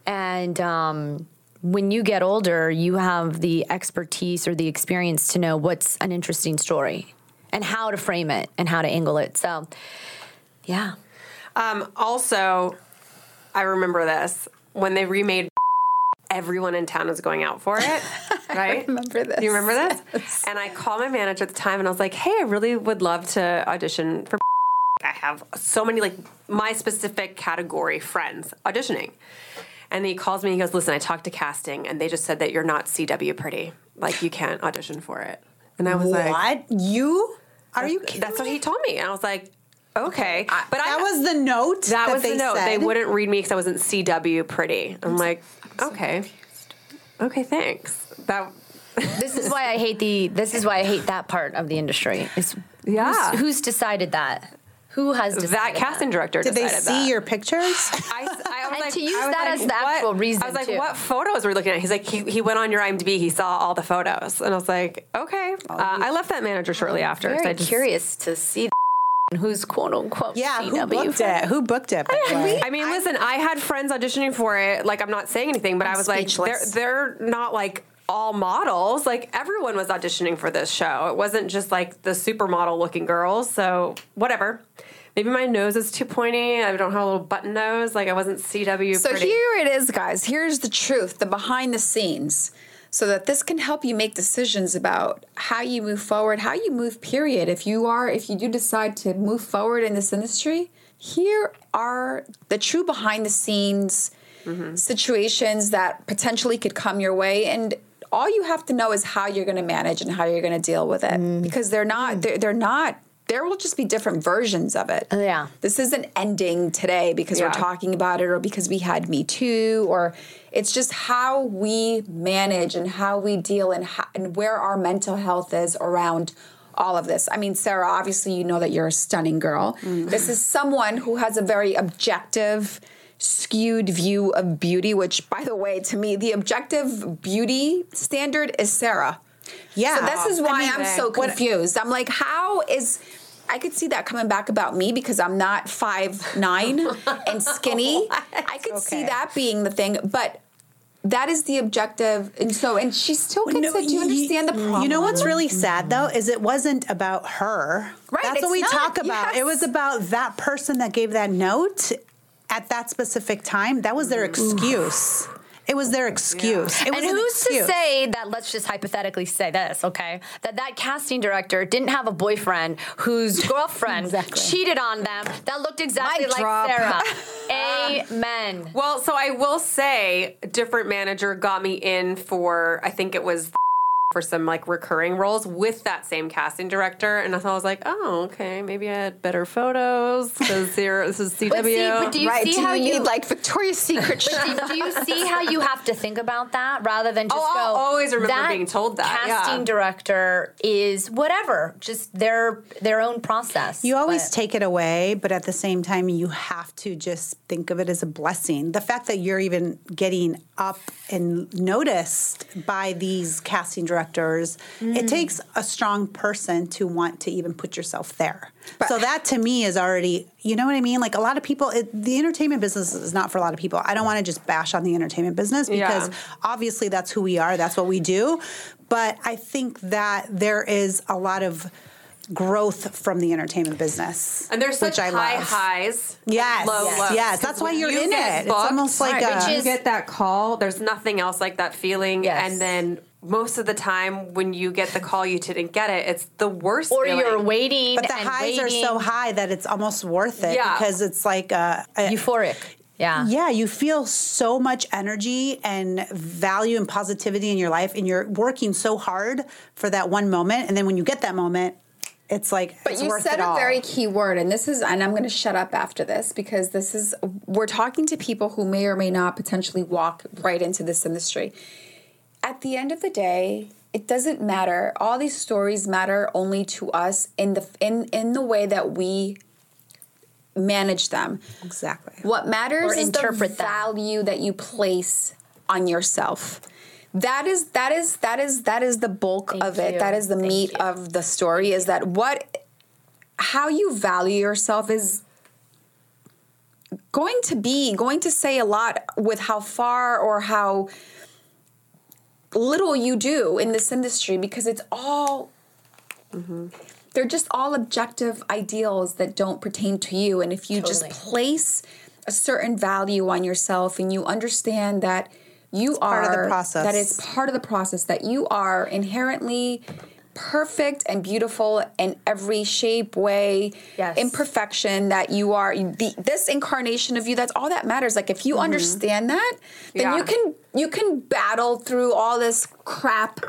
And um when you get older, you have the expertise or the experience to know what's an interesting story and how to frame it and how to angle it. So, yeah. Um, also, I remember this when they remade. Everyone in town was going out for it, *laughs* right? remember this. You remember this? And I called my manager at the time, and I was like, "Hey, I really would love to audition for." *laughs* I have so many like my specific category friends auditioning. And he calls me and he goes, Listen, I talked to casting and they just said that you're not CW pretty. Like you can't audition for it. And I was like, What? You? Are you kidding That's what he told me. And I was like, Okay. But that I was the note. that, was they the note. They wouldn't read me because I wasn't CW pretty. I'm like, okay, okay, thanks. That *laughs* This is why I hate the. This is why I hate that part of the industry. Is Yeah. Who's, who's decided that? Who has decided that casting director Did they see that. your pictures? *laughs* I, I was And like, to use I was that like, as the what- actual reason, I was like, too. what photos were we looking at? He's like, he, he went on your IMDb, he saw all the photos, and I was like, okay. Uh, I left that manager shortly after. Very I just, curious to see who's quote unquote. yeah, who CW. booked it? Who booked it? the? I mean, listen, I had friends auditioning for it. Like, I'm not saying anything, but i was like, they're they're not like all models. Like, everyone was auditioning for this show. It wasn't just like the supermodel looking girls. So whatever. Maybe my nose is too pointy. I don't have a little button nose. Like I wasn't CW. So pretty. here it is, guys. Here's the truth, the behind the scenes, so that this can help you make decisions about how you move forward, how you move, period. If you are, if you do decide to move forward in this industry, here are the true behind the scenes mm-hmm. situations that potentially could come your way. And all you have to know is how you're going to manage and how you're going to deal with it mm. because they're not, mm. they're, they're not, there will just be different versions of it. Yeah. This isn't ending today because Yeah. we're talking about it or because we had Me Too or it's just how we manage and how we deal and, how, and where our mental health is around all of this. I mean, Sarah, obviously you know that you're a stunning girl. This is someone who has a very objective, skewed view of beauty, which, by the way, to me, the objective beauty standard is Sarah. Yeah. So this is why I mean, I'm so confused. I'm like, how is I could see that coming back about me because I'm not five nine *laughs* and skinny. I could see that being the thing, but that is the objective, and so and she still gets No, it. Do you understand the problem? You know what's really sad though is it wasn't about her. Right, That's what we not. talk about. It was about that person that gave that note at that specific time. That was their excuse. It was their excuse. It was and an who's excuse. to say that? Let's just hypothetically say this, okay? That that casting director didn't have a boyfriend whose *laughs* girlfriend Exactly. cheated on them that looked exactly Mic like drop. Sarah. *laughs* Amen. Well, so I will say, different manager got me in for I think it was for some like recurring roles with that same casting director, and I thought I was like, oh, okay, maybe I had better photos *laughs* because here this is CW. But see, but do you right? see do how you you need like Victoria's Secret? But do, do you see how you have to think about that rather than just Oh, go? I'll always remember being told that, casting yeah. director is whatever, just their their own process. You always But- take it away, but at the same time, you have to just think of it as a blessing. The fact that you're even getting up and noticed by these casting directors, Mm. it takes a strong person to want to even put yourself there. so that to me is already, you know what I mean? Like a lot of people, it, the entertainment business is not for a lot of people. I don't want to just bash on the entertainment business because Yeah. obviously that's who we are, that's what we do. But I think that there is a lot of growth from the entertainment business. and there's such which I high love. highs, Yes, low yes, lows. yes. That's why you're you in get it. It's almost like Right, a, which you get that call. There's nothing else like that feeling, Yes. and then most of the time when you get the call, you didn't get it. It's the worst. Thing. Or feeling. you're waiting. but the and highs waiting. are so high that it's almost worth it Yeah. because it's like a, a euphoric. Yeah. yeah, you feel so much energy and value and positivity in your life, and you're working so hard for that one moment. And then when you get that moment, it's like But it's you worth said it a all. very key word, and this is, and I'm going to shut up after this because this is, we're talking to people who may or may not potentially walk right into this industry. At the end of the day, it doesn't matter. All these stories matter only to us in the in in the way that we manage them. exactly. What matters Or is the interpret them. value that you place on yourself. That is that is that is that is the bulk Thank of it. you. That is the Thank meat you. of the story is that what how you value yourself is going to be going to say a lot with how far or how little you do in this industry because it's all they're just all objective ideals that don't pertain to you and if you just place a certain value on yourself and you understand that you part are of the process. that it's part of the process that you are inherently perfect and beautiful in every shape way Yes. imperfection that you are the, this incarnation of you that's all that matters like if you mm-hmm. understand that then Yeah. you can you can battle through all this crap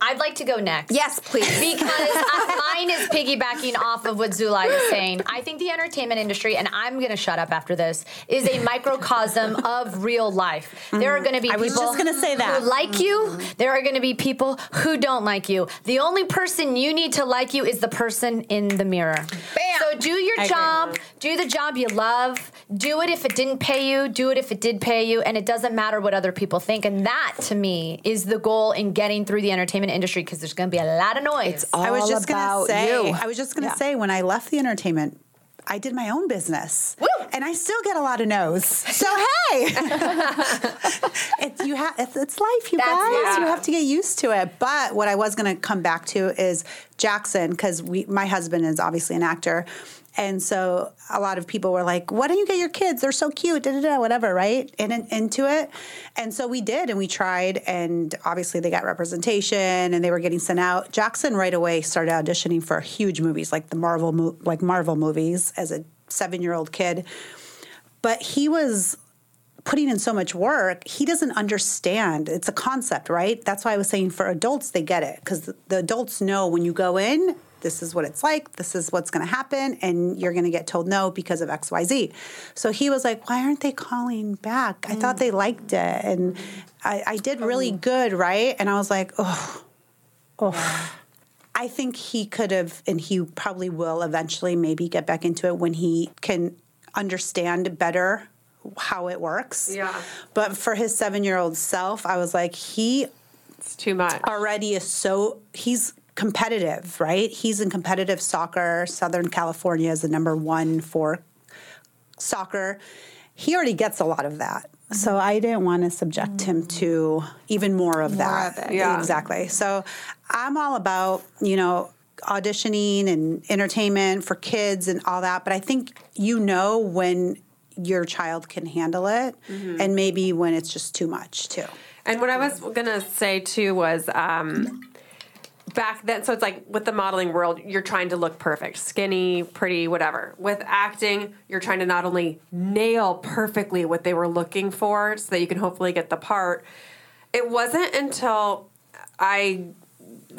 I'd like to go next. Yes, please. *laughs* Because I, mine is piggybacking off of what Zulay is saying. I think the entertainment industry, and I'm going to shut up after this, is a microcosm of real life. There are mm-hmm. going to be I people was just gonna say that. who like you. Mm-hmm. There are going to be people who don't like you. The only person you need to like you is the person in the mirror. Bam. So do your I agree. job. Do the job you love. Do it if it didn't pay you. Do it if it did pay you. And it doesn't matter what other people think. And that, to me, is the goal in getting through the entertainment industry because there's going to be a lot of noise. I was all just gonna say. you. I was just gonna Yeah. say when I left the entertainment, I did my own business, Woo! and I still get a lot of no's. So *laughs* hey, *laughs* it's you have it's, it's life, you That's- guys. You have to get used to it. But what I was gonna come back to is Jackson because we my husband is obviously an actor. And so a lot of people were like, "Why don't you get your kids? They're so cute." Da da da. Whatever, right? And into it. And so we did, and we tried, and obviously they got representation, and they were getting sent out. Jackson right away started auditioning for huge movies, like the Marvel, mo- like Marvel movies, as a seven-year-old kid. But he was putting in so much work, he doesn't understand. It's a concept, right? That's why I was saying for adults, they get it because the adults know when you go in, this is what it's like, this is what's going to happen, and you're going to get told no because of XYZ. So he was like, Why aren't they calling back? I thought they liked it. And I, I did really oh. good, right? And I was like, Oh, oh. I think he could have, and he probably will eventually maybe get back into it when he can understand better how it works. Yeah. But for his seven year old self, I was like, he It's too much. already is so, he's competitive, right? He's in competitive soccer. Southern California is the number one for soccer. He already gets a lot of that. So mm-hmm. I didn't want to subject him mm-hmm. to even more of that. of it. Yeah. Exactly. So I'm all about, you know, auditioning and entertainment for kids and all that, but I think you know when your child can handle it mm-hmm. and maybe when it's just too much too. And what I was gonna say too was um, back then. So it's like with the modeling world, you're trying to look perfect, skinny, pretty, whatever. With acting, you're trying to not only nail perfectly what they were looking for, so that you can hopefully get the part. It wasn't until I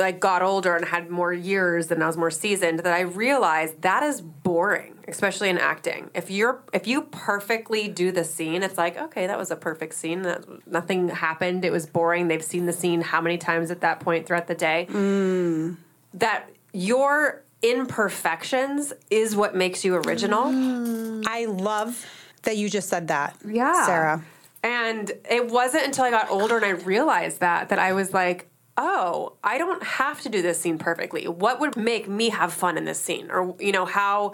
like got older and had more years and I was more seasoned that I realized that is boring, especially in acting. If you're if you perfectly do the scene, it's like, okay, that was a perfect scene. That nothing happened. It was boring. They've seen the scene how many times at that point throughout the day. Mm. That your imperfections is what makes you original. *gasps* I love that you just said that. Yeah. Sarah. And it wasn't until I got older and I realized that that I was like, oh, I don't have to do this scene perfectly. What would make me have fun in this scene? Or, you know, how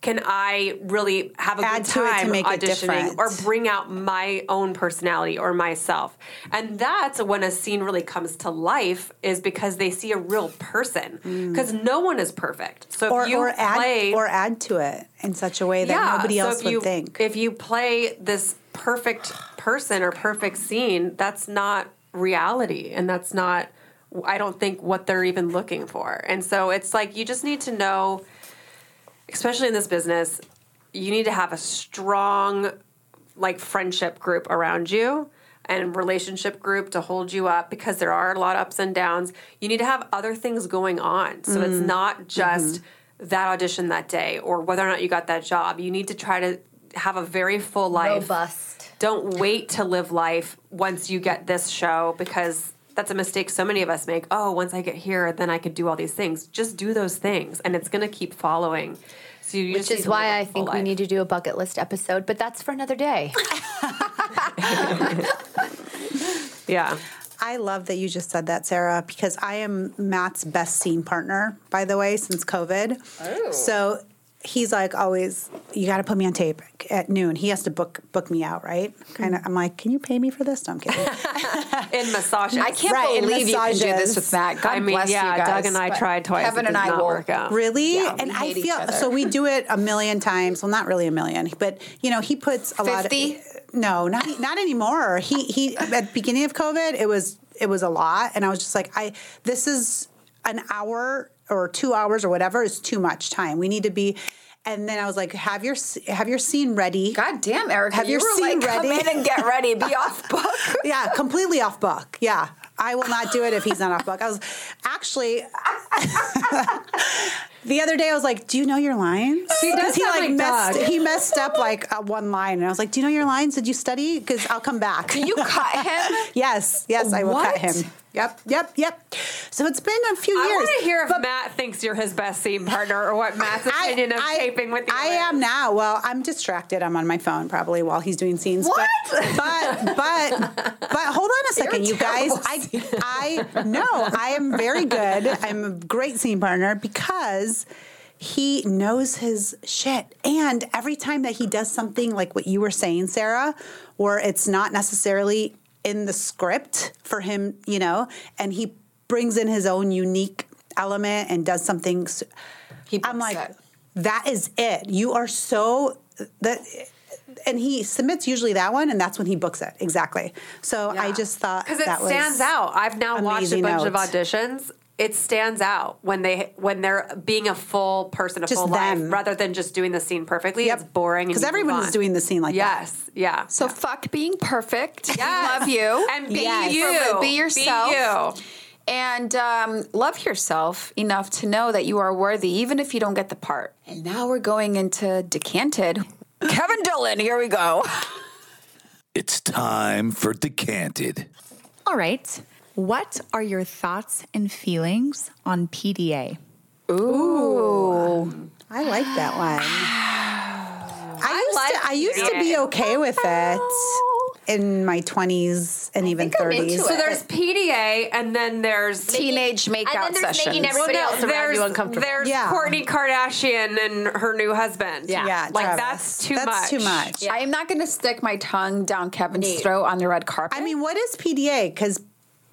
can I really have a Add good to to time make auditioning or bring out my own personality or myself? And that's when a scene really comes to life is because they see a real person. Mm. Because no one is perfect. So if Or, you or add or add to it in such a way that nobody else if would you, think. If you play this perfect person or perfect scene, that's not reality, and that's not. I don't think what they're even looking for. And so it's like you just need to know, especially in this business, you need to have a strong, like friendship group around you and relationship group to hold you up because there are a lot of ups and downs. You need to have other things going on. So it's mm-hmm. not mm-hmm. just that audition that day or whether or not you got that job. You need to try to have a very full life. Robust. Don't wait to live life once you get this show because that's a mistake so many of us make. Oh, once I get here, then I could do all these things. Just do those things and it's going to keep following. So you Which is why I a I full think we need to do a bucket list episode, but that's for another day. *laughs* Yeah. I love that you just said that, Sarah, because I am Matt's best scene partner, by the way, since COVID. Oh. So he's like always, you got to put me on tape at noon. He has to book book me out, right? Kind of. I'm like, can you pay me for this? No, I'm kidding. *laughs* In massage I can't Right, believe you can do this with Matt. God I mean, bless yeah, you guys. Doug and I tried twice. Kevin and I not will. work out. Really? Yeah, and I feel so we do it a million times. Well, not really a million, but you know, he puts a lot 50? of No, not not anymore. He he at the beginning of COVID, it was it was a lot and I was just like I this is an hour or 2 hours or whatever is too much time. We need to be and then I was like have your have your scene ready. God damn, Erica, Have you your scene like, come ready? in and get ready. Be *laughs* off book. yeah, completely off book. Yeah. I will not do it if he's not off book. I was actually *laughs* the other day. I was like, "Do you know your lines?" Because he like messed. Doug. He messed up like uh, one line, and I was like, "Do you know your lines? Did you study? Because I'll come back." Do You cut him. *laughs* yes, yes, I will cut him. Yep, yep, yep. So it's been a few I years. I want to hear if Matt thinks you're his best scene partner or what Matt's I- opinion of I- taping with you. I is. am now. Well, I'm distracted. I'm on my phone probably while he's doing scenes. What? But *laughs* but but, but hold on a second, you guys. I I no, I am very good. I'm a great scene partner because he knows his shit. And every time that he does something like what you were saying, Sarah, or it's not necessarily in the script for him, you know, and he brings in his own unique element and does something. He I'm like, that is it. You are so that. And he submits usually that one, and that's when he books it exactly. So I just thought because it that was stands out. I've now watched a bunch of auditions. It stands out when they when they're being a full person, a Just full them. life, rather than just doing the scene perfectly. Yep. It's boring because and you move everyone is doing the scene like that. Yes, yeah. So fuck being perfect. *laughs* Yes. Love you. And be Yes. you. Be yourself. Be you. And um, love yourself enough to know that you are worthy, even if you don't get the part. And now we're going into decanted. *laughs* Kevin Dillon, here we go. It's time for Decanted. All right. What are your thoughts and feelings on PDA? Ooh. I like that *sighs* one. I used like to I used to be okay with it in my 20s and even I'm 30s. So there's PDA, and then there's Teenage makeout and then there's sessions. making everybody Well, no, else around you uncomfortable. There's Yeah. Kourtney Kardashian and her new husband. Yeah. Yeah, like Travis. that's too That's much. too much. I am not going to stick my tongue down Kevin's Nee. throat on the red carpet. I mean, what is PDA? Because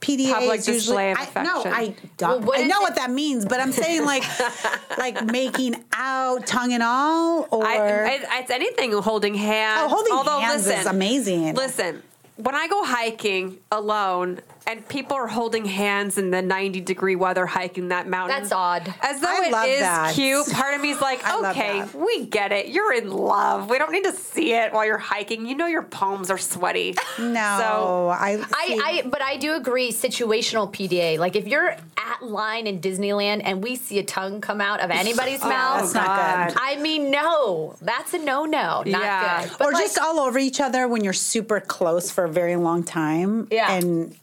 PDA Public is usually display of I, no. I don't. Well, I know it- what that means, but I'm saying like *laughs* like making out, tongue and all, or I, I, it's anything holding hands. Oh, holding Although, hands is amazing. Listen, when I go hiking alone and people are holding hands in the 90 degree weather hiking that mountain. That's odd. As though I it love is that. cute. Part of me is *laughs* like, okay, we get it. You're in love. We don't need to see it while you're hiking. You know your palms are sweaty. *laughs* no, So I, I, I, but I do agree. Situational PDA, like if you're at line in Disneyland and we see a tongue come out of anybody's *laughs* oh, mouth, that's not good. I mean, no, that's a no-no. Not Yeah. good. But or like, just all over each other when you're super close for a very long time. Yeah. and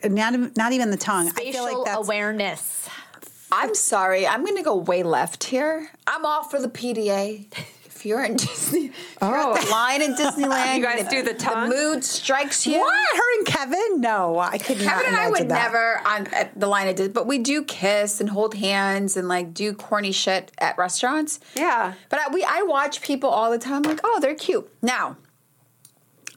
they're not even- not even the tongue. I facial feel like that's awareness. I'm sorry. I'm going to go way left here. I'm all for the PDA. If you're in Disney, if you're at the oh. line in *laughs* Disneyland, You guys do the tongue? The mood strikes you. What? Her and Kevin? No, I could not. Kevin and I would that. never on at the line of Disney, but we do kiss and hold hands and like do corny shit at restaurants. Yeah. But I, we I watch people all the time like, oh, they're cute. Now,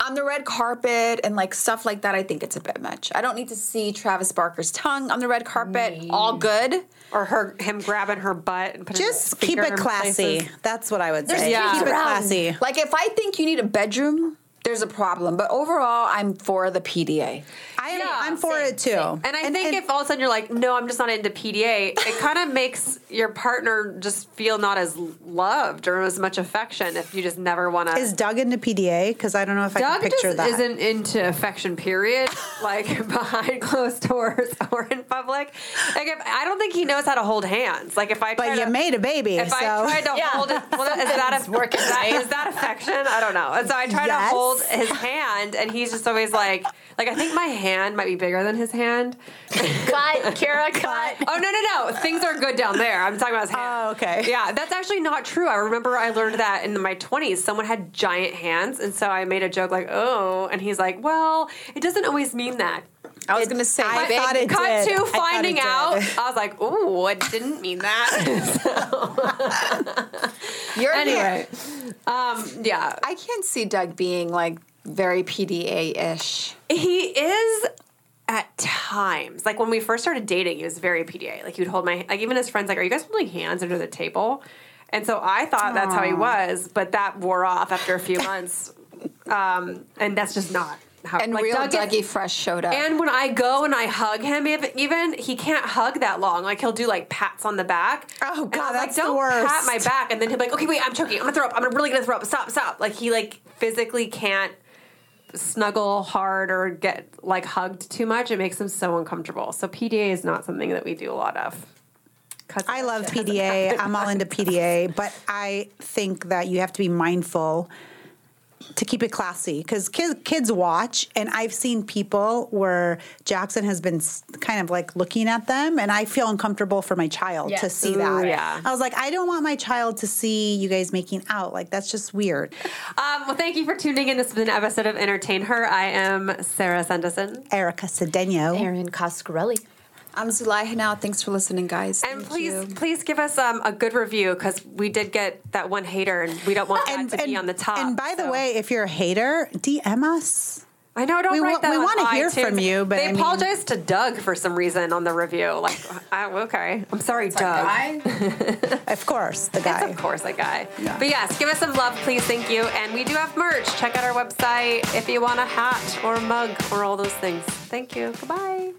on the red carpet and like stuff like that, I think it's a bit much. I don't need to see Travis Barker's tongue on the red carpet. All good. Or her him grabbing her butt and putting Just keep it classy. places. That's what I would There's say. Yeah. Keep it classy. Like if I think you need a bedroom, there's a problem. But overall, I'm for the PDA. I am, Yeah, I'm for same, it too. same. And I think if all of a sudden you're like, no, I'm just not into PDA, it kind of makes your partner just feel not as loved or as much affection if you just never want to. is Doug into PDA? Because I don't know if I Doug can picture just that. isn't into affection, period. *laughs* like *laughs* behind closed doors *laughs* or in public. Like if, I don't think he knows how to hold hands. Like if I but try you to, made a baby, if so I tried to Yeah. hold it, well, is that a, working is that, is that affection? I don't know. And so I try Yes. to hold his hand, and he's just always like, like I think my hand might be bigger than his hand. Cut, Kara, *laughs* cut. Oh no no no! Things are good down there. I'm talking about his hand. Oh, okay. Yeah, that's actually not true. I remember I learned that in my 20s. Someone had giant hands, and so I made a joke like, "Oh," and he's like, "Well, it doesn't always mean that." I was gonna say, I thought it Cut did. I to finding did. out. I was like, "Ooh, it didn't mean that." *laughs* you're anyway, um, yeah, I can't see Doug being like very PDA ish. he is at times. Like when we first started dating, he was very PDA. Like he would hold my like even his friends like, "Are you guys holding hands under the table?" And so I thought that's how he was, but that wore off after a few months, um, and that's just not how. And like, real Doug is- Fresh showed up. and when I go and I hug him, even he can't hug that long. Like he'll do like pats on the back. Oh, God, that's like, the Don't pat worst. my back, and then he'll be like, "Okay, wait, I'm choking. I'm gonna throw up. I'm really gonna throw up. Stop, stop." Like he like physically can't snuggle hard or get like hugged too much, it makes him so uncomfortable. So PDA is not something that we do a lot of. I love PDA. I'm all into PDA, but I think that you have to be mindful to keep it classy because kids, kids watch, and I've seen people where Jackson has been kind of like looking at them, and I feel uncomfortable for my child to see Ooh, that. yeah. I was like, I don't want my child to see you guys making out. Like that's just weird. Um, well, thank you for tuning in. This has been an episode of Entertain Her. I am Sarah Sanderson. Erica Cedeno. Erin Coscarelli. I'm Zulay Henao. Thanks for listening, guys. And Thank please, you. please give us um, a good review because we did get that one hater, and we don't want that to be on the top. And by the way, if you're a hater, DM us. I know, don't we write wa- that we wanna hear iTunes. from you, but they I mean- apologized to Doug for some reason on the review. Like, oh, okay, I'm sorry, Doug. Guy? *laughs* Of course, the It's guy. of course a guy. But yes, give us some love, please. Thank you. And we do have merch. Check out our website if you want a hat or a mug or all those things. Thank you. Goodbye.